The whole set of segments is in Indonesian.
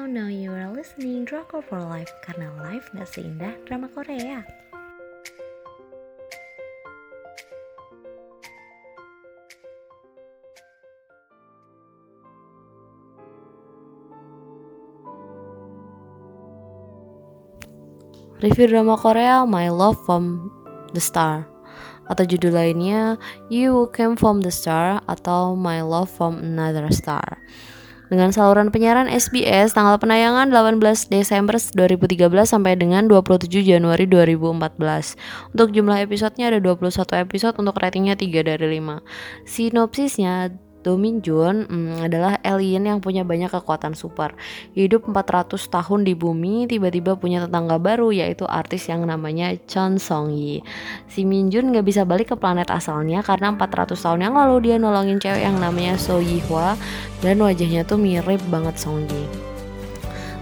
Now, now you are listening Drakor for Life karena life gak seindah drama Korea. Review drama Korea My Love from the Star atau judul lainnya You Came from the Star atau My Love from Another Star. Dengan saluran penyiaran SBS, tanggal penayangan 18 Desember 2013 sampai dengan 27 Januari 2014. Untuk jumlah episodenya ada 21 episode untuk ratingnya 3 dari 5. Sinopsisnya Do Min Jun hmm, adalah alien yang punya banyak kekuatan super. Hidup 400 tahun di bumi, tiba-tiba punya tetangga baru yaitu artis yang namanya Chon Song Yi. Si Min Jun gak bisa balik ke planet asalnya karena 400 tahun yang lalu dia nolongin cewek yang namanya So Yi Hwa dan wajahnya tuh mirip banget Song Yi.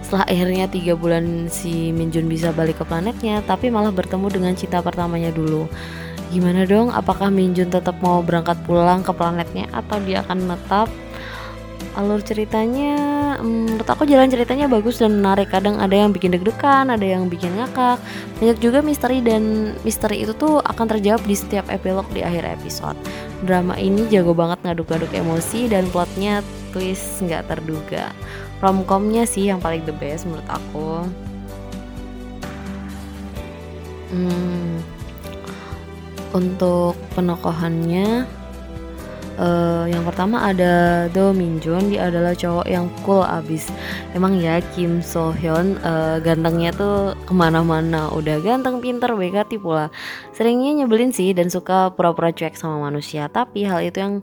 Setelah akhirnya tiga bulan si Min Jun bisa balik ke planetnya, tapi malah bertemu dengan cinta pertamanya dulu. Gimana dong? Apakah Minjun tetap mau berangkat pulang ke planetnya atau dia akan menetap? Alur ceritanya, hmm, menurut aku jalan ceritanya bagus dan menarik. Kadang ada yang bikin deg-degan, ada yang bikin ngakak. Banyak juga misteri dan misteri itu tuh akan terjawab di setiap epilog di akhir episode. Drama ini jago banget ngaduk-ngaduk emosi dan plotnya twist nggak terduga. Romcomnya sih yang paling the best menurut aku. Hmm, untuk penokohannya uh, yang pertama ada Do Min Jun dia adalah cowok yang cool abis. Emang ya Kim So Hyun uh, gantengnya tuh ke mana-mana. Udah ganteng pinter bekati pula seringnya nyebelin sih dan suka pura-pura cuek sama manusia. Tapi hal itu yang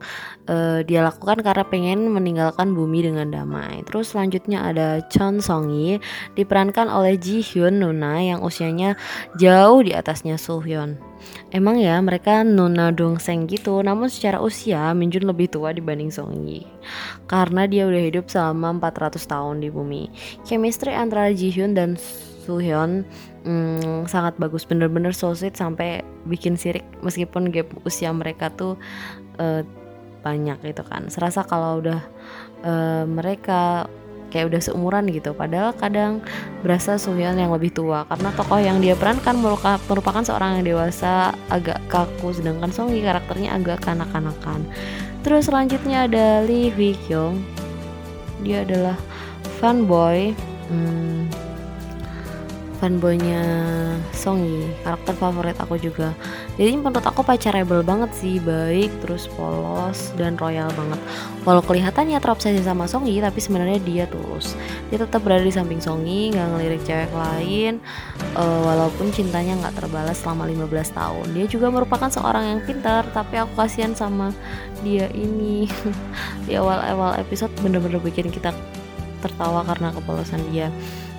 uh, dia lakukan karena pengen meninggalkan bumi dengan damai. Terus selanjutnya ada Chon Song Yi diperankan oleh Ji Hyun Nuna yang usianya jauh di atasnya So Hyun Emang ya mereka nona dongseng gitu Namun secara usia Minjun lebih tua dibanding Song Yi Karena dia udah hidup selama 400 tahun di bumi. Chemistry antara Ji Hyun dan Soo Hyun hmm, sangat bagus. Bener-bener so sweet sampai bikin sirik Meskipun gap usia mereka tuh uh, banyak gitu kan. Serasa kalau udah uh, mereka kayak udah seumuran gitu. Padahal kadang berasa Suhyun yang lebih tua. Karena tokoh yang dia perankan merupakan seorang yang dewasa agak kaku sedangkan Song Yi karakternya agak kanak-kanakan. Terus selanjutnya ada Lee Hui Kyung. Dia adalah fanboy hmm, fanboynya Song Yi karakter favorit aku juga jadi menurut aku pacarable banget sih baik terus polos dan royal banget. Walau kelihatannya terobsesi sama Song Yi tapi sebenarnya dia tulus. Dia tetap berada di samping Song Yi nggak ngelirik cewek lain uh, walaupun cintanya nggak terbalas selama 15 tahun. Dia juga merupakan seorang yang pintar tapi aku kasihan sama dia ini. Di awal-awal episode bener-bener bikin kita tertawa karena kepolosan dia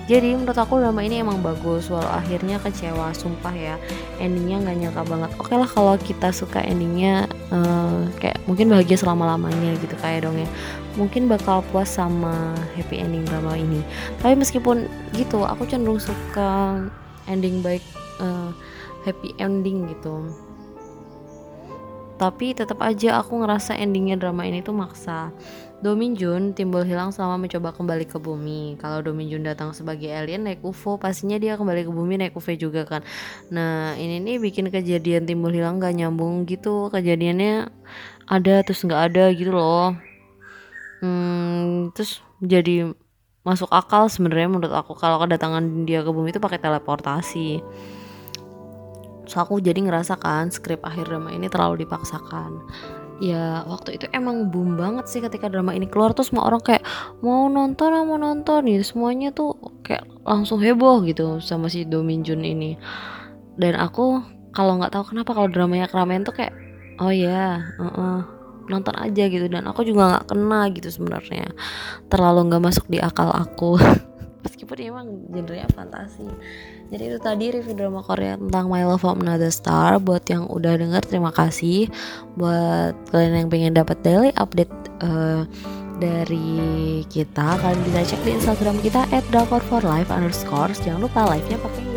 jadi menurut aku drama ini emang bagus walau akhirnya kecewa sumpah ya. Endingnya nggak nyangka banget. Oke lah kalau kita suka endingnya uh, kayak mungkin bahagia selama lamanya gitu kayak dong ya. Mungkin bakal puas sama happy ending drama ini. Tapi meskipun gitu aku cenderung suka ending baik uh, happy ending gitu tapi tetap aja aku ngerasa endingnya drama ini tuh maksa Dominjun timbul hilang selama mencoba kembali ke bumi. Kalau Dominjun datang sebagai alien naik UFO, pastinya dia kembali ke bumi naik UFO juga kan. Nah ini nih bikin kejadian timbul hilang gak nyambung gitu. Kejadiannya ada terus nggak ada gitu loh. Hmm, terus jadi masuk akal sebenarnya menurut aku kalau kedatangan dia ke bumi itu pakai teleportasi. So aku jadi ngerasa kan skrip akhir drama ini terlalu dipaksakan. Ya waktu itu emang boom banget sih ketika drama ini keluar. Tuh semua orang kayak mau nonton mau nonton. Nih semuanya tuh kayak langsung heboh gitu sama si Do Min Jun ini. Dan aku kalau nggak tahu kenapa kalau dramanya keramaian tuh kayak oh ya yeah, uh -uh, nonton aja gitu. Dan aku juga nggak kena gitu sebenarnya. Terlalu nggak masuk di akal aku meskipun emang genrenya fantasi. Jadi itu tadi review drama Korea tentang My Love from Another Star. Buat yang udah denger terima kasih. Buat kalian yang pengen dapat daily update uh, dari kita kalian bisa cek di Instagram kita at for life underscore. Jangan lupa live nya pakai